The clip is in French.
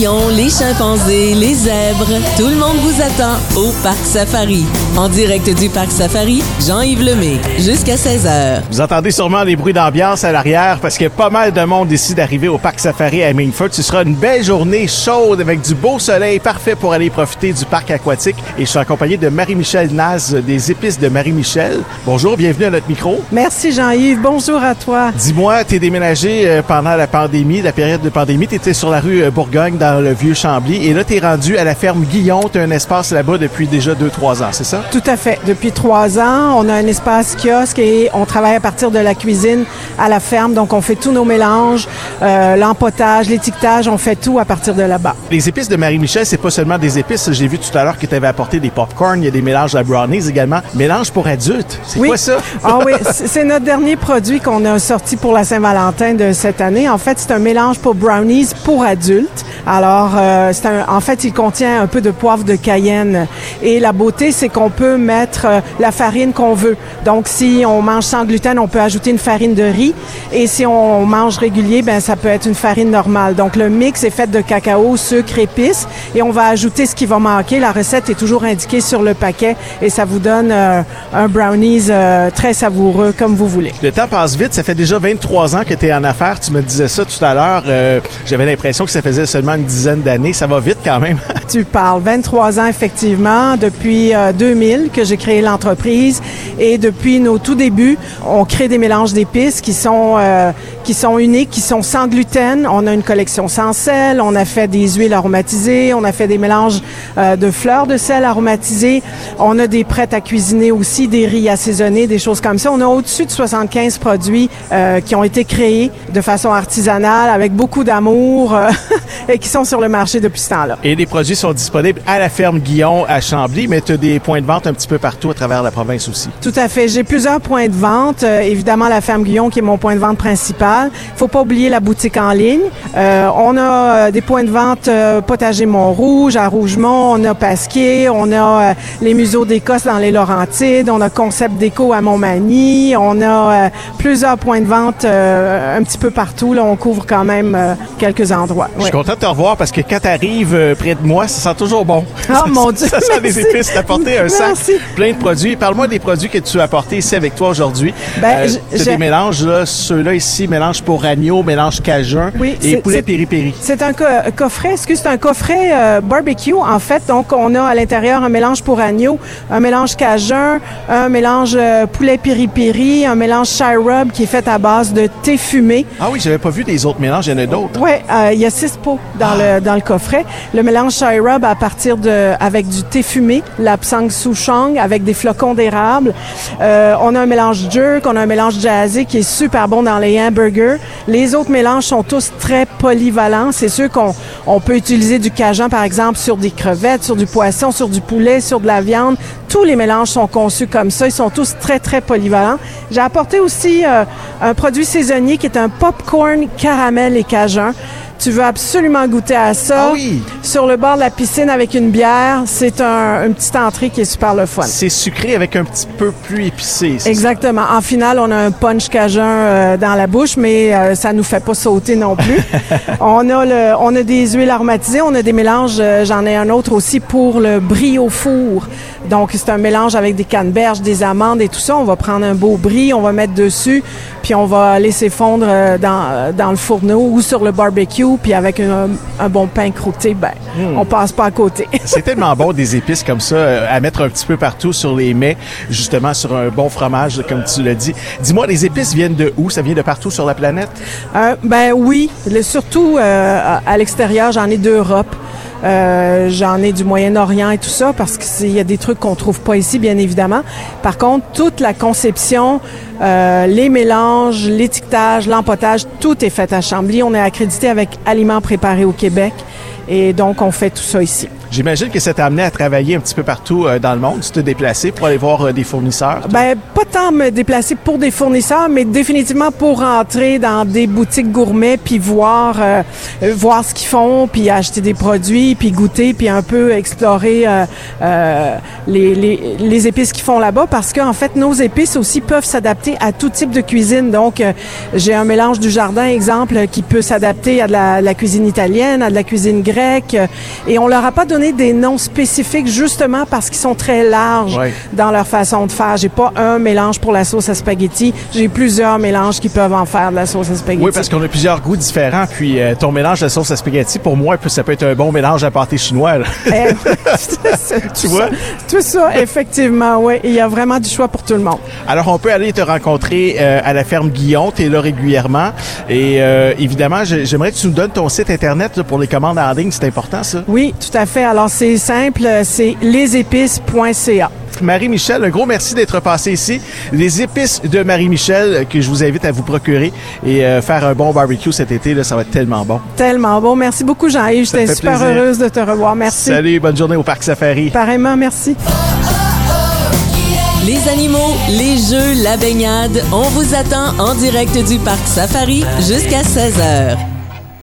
lions, les chimpanzés, les zèbres, tout le monde vous attend au Parc Safari. En direct du Parc Safari, Jean-Yves Lemay, jusqu'à 16h. Vous entendez sûrement les bruits d'ambiance à l'arrière parce qu'il y a pas mal de monde ici d'arriver au Parc Safari à Mainford. Ce sera une belle journée chaude avec du beau soleil, parfait pour aller profiter du parc aquatique. Et je suis accompagné de Marie-Michel Naz des épices de Marie-Michel. Bonjour, bienvenue à notre micro. Merci Jean-Yves, bonjour à toi. Dis-moi, t'es déménagé euh, pendant la pandémie, la période de pandémie. T'étais sur la rue euh, Bourgogne dans le vieux Chambly et là t'es rendu à la ferme Guillon. T'as un espace là-bas depuis déjà deux, trois ans, c'est ça? Tout à fait. Depuis trois ans, on a un espace kiosque et on travaille à partir de la cuisine à la ferme. Donc, on fait tous nos mélanges, euh, l'empotage, l'étiquetage, on fait tout à partir de là-bas. Les épices de Marie-Michel, c'est pas seulement des épices. J'ai vu tout à l'heure que tu avais apporté des popcorn, il y a des mélanges à brownies également. Mélange pour adultes, c'est Oui. quoi ça? Ah oui, c'est c'est notre dernier produit qu'on a sorti pour la Saint-Valentin de cette année. En fait, c'est un mélange pour brownies pour adultes. Alors, euh, c'est un- en fait, il contient un peu de poivre de cayenne. Et la beauté, c'est qu'on peut mettre euh, la farine qu'on veut. Donc, si on mange sans gluten, on peut ajouter une farine de riz. Et si on mange régulier, ben ça peut être une farine normale. Donc, le mix est fait de cacao, sucre, épices. Et on va ajouter ce qui va manquer. La recette est toujours indiquée sur le paquet. Et ça vous donne euh, un brownies euh, très savoureux, comme vous voulez. Le temps passe vite, ça fait déjà 23 ans que tu es en affaires. Tu me disais ça tout à l'heure. Euh, J'avais l'impression que ça faisait seulement une dizaine d'années. Ça va vite quand même. Tu parles 23 ans effectivement depuis euh, 2000 que j'ai créé l'entreprise et depuis nos tout débuts, on crée des mélanges d'épices qui sont euh, qui sont uniques, qui sont sans gluten. On a une collection sans sel, on a fait des huiles aromatisées, on a fait des mélanges euh, de fleurs de sel aromatisées, on a des prêts à cuisiner aussi, des riz assaisonnés, des choses comme ça. On a au-dessus de 75 produits euh, qui ont été créés de façon artisanale avec beaucoup d'amour euh, et qui sont sur le marché depuis ce temps-là. Et les produits sont disponibles à la ferme Guillon à Chambly, mais tu as des points de vente un petit peu partout à travers la province aussi. Tout à fait. J'ai plusieurs points de vente. Euh, évidemment, la ferme Guillon, qui est mon point de vente principal. faut pas oublier la boutique en ligne. Euh, on a euh, des points de vente euh, Potager Mont-Rouge, à Rougemont. On a Pasquier. On a les museaux d'Écosse dans les Laurentides. On a Concept Déco à Montmagny. On a plusieurs points de vente un petit peu partout. Là, on couvre quand même quelques endroits. Je suis content de te revoir parce que quand tu arrives près de moi, ça sent toujours bon. Ah, Ça- mon Dieu, Ça sent merci. épices. T'as apporté un sac Merci. plein de produits. Parle-moi des produits que tu as apportés ici avec toi aujourd'hui. Ben, t'as j'ai- des mélanges, là. Ceux-là ici, mélange pour agneau, mélange cajun Oui, et c'est- poulet c'est- piri-piri. C'est un co- coffret, excuse, c'est un coffret euh, barbecue en fait. Donc on a à l'intérieur un mélange pour agneau, un mélange cajun, un mélange euh, poulet piri-piri, un mélange chai rub qui est fait à base de thé fumé. Ah oui, j'avais pas vu des autres mélanges. Il y en a d'autres. Euh, il y a six pots dans le dans le coffret. Le mélange chai à partir de avec du thé fumé, la psang souchong avec des flocons d'érable. Euh, on a un mélange jerk, on a un mélange jazzy qui est super bon dans les hamburgers. Les autres mélanges sont tous très polyvalents. C'est sûr qu'on on peut utiliser du cajun par exemple sur des crevettes, sur du poisson, sur du poulet, sur de la viande. Tous les mélanges sont conçus comme ça. Ils sont tous très très polyvalents. J'ai apporté aussi euh, un produit saisonnier qui est un popcorn caramel et cajun. Tu veux absolument goûter à ça. Ah oui. Sur le bord de la piscine avec une bière, c'est un, une petite entrée qui est super le fun. C'est sucré avec un petit peu plus épicé. ça? Exactement. En finale, on a un punch cajun euh, dans la bouche, mais euh, ça nous fait pas sauter non plus. on a le, on a des huiles aromatisées, on a des mélanges. euh, J'en ai un autre aussi pour le brie au four. Donc c'est un mélange avec des canneberges, des amandes et tout ça. On va prendre un beau brie, on va mettre dessus, puis on va laisser fondre euh, dans euh, dans le fourneau ou sur le barbecue, puis avec un, un bon pain croûté, ben on passe pas à côté. C'est tellement bon des épices comme ça euh, à mettre un petit peu partout sur les mets, justement sur un bon fromage comme tu l'as dit. Dis-moi, les épices viennent de où? Ça vient de partout sur la planète? Euh, ben oui, le- surtout euh, à l'extérieur, j'en ai d'Europe. Euh, j'en ai du Moyen-Orient et tout ça parce qu'il y a des trucs qu'on trouve pas ici, bien évidemment. Par contre, toute la conception, euh, les mélanges, l'étiquetage, l'empotage, tout est fait à Chambly. On est accrédité avec Aliments préparés au Québec et donc on fait tout ça ici. J'imagine que ça t'a amené à travailler un petit peu partout euh, dans le monde. Tu t'es déplacé pour aller voir euh, des fournisseurs. Ben, pas tant me déplacer pour des fournisseurs, mais définitivement pour rentrer dans des boutiques gourmets, puis voir euh, euh, voir ce qu'ils font, puis acheter des produits, puis goûter, puis un peu explorer euh, euh, les, les, les épices qu'ils font là-bas, parce qu'en fait, nos épices aussi peuvent s'adapter à tout type de cuisine. Donc, j'ai un mélange du jardin, exemple, qui peut s'adapter à de la, la cuisine italienne, à de la cuisine grecque, Y. Et on leur a pas donné des noms spécifiques justement parce qu'ils sont très larges Ouais. dans leur façon de faire. J'ai pas un mélange pour la sauce à spaghetti. J'ai plusieurs mélanges qui peuvent en faire de la sauce à spaghetti. Oui, parce qu'on a plusieurs goûts différents. Puis euh, ton mélange de sauce à spaghetti, pour moi, ça peut être un bon mélange à pâté chinois. Eh, Tu vois? Tout ça, effectivement, oui. Il y a vraiment du choix pour tout le monde. Alors, on peut aller te rencontrer euh, à la ferme Guillon. Tu es là régulièrement. Et euh, évidemment, j'aimerais que tu nous donnes ton site Internet là, pour les commandes en ligne. C'est important, ça. Oui, tout à fait. Alors, c'est simple, c'est lesépices.ca. Marie-Michel, un gros merci d'être passé ici. Les épices de Marie-Michel euh, que je vous invite à vous procurer et euh, faire un bon barbecue cet été. Là, ça va être tellement bon. Tellement bon. Merci beaucoup, Jean-Yves. J'étais super plaisir. heureuse de te revoir. Merci. Salut, bonne journée au Parc Safari. Pareillement, merci. Les animaux, les jeux, la baignade, on vous attend en direct du parc Safari jusqu'à 16h.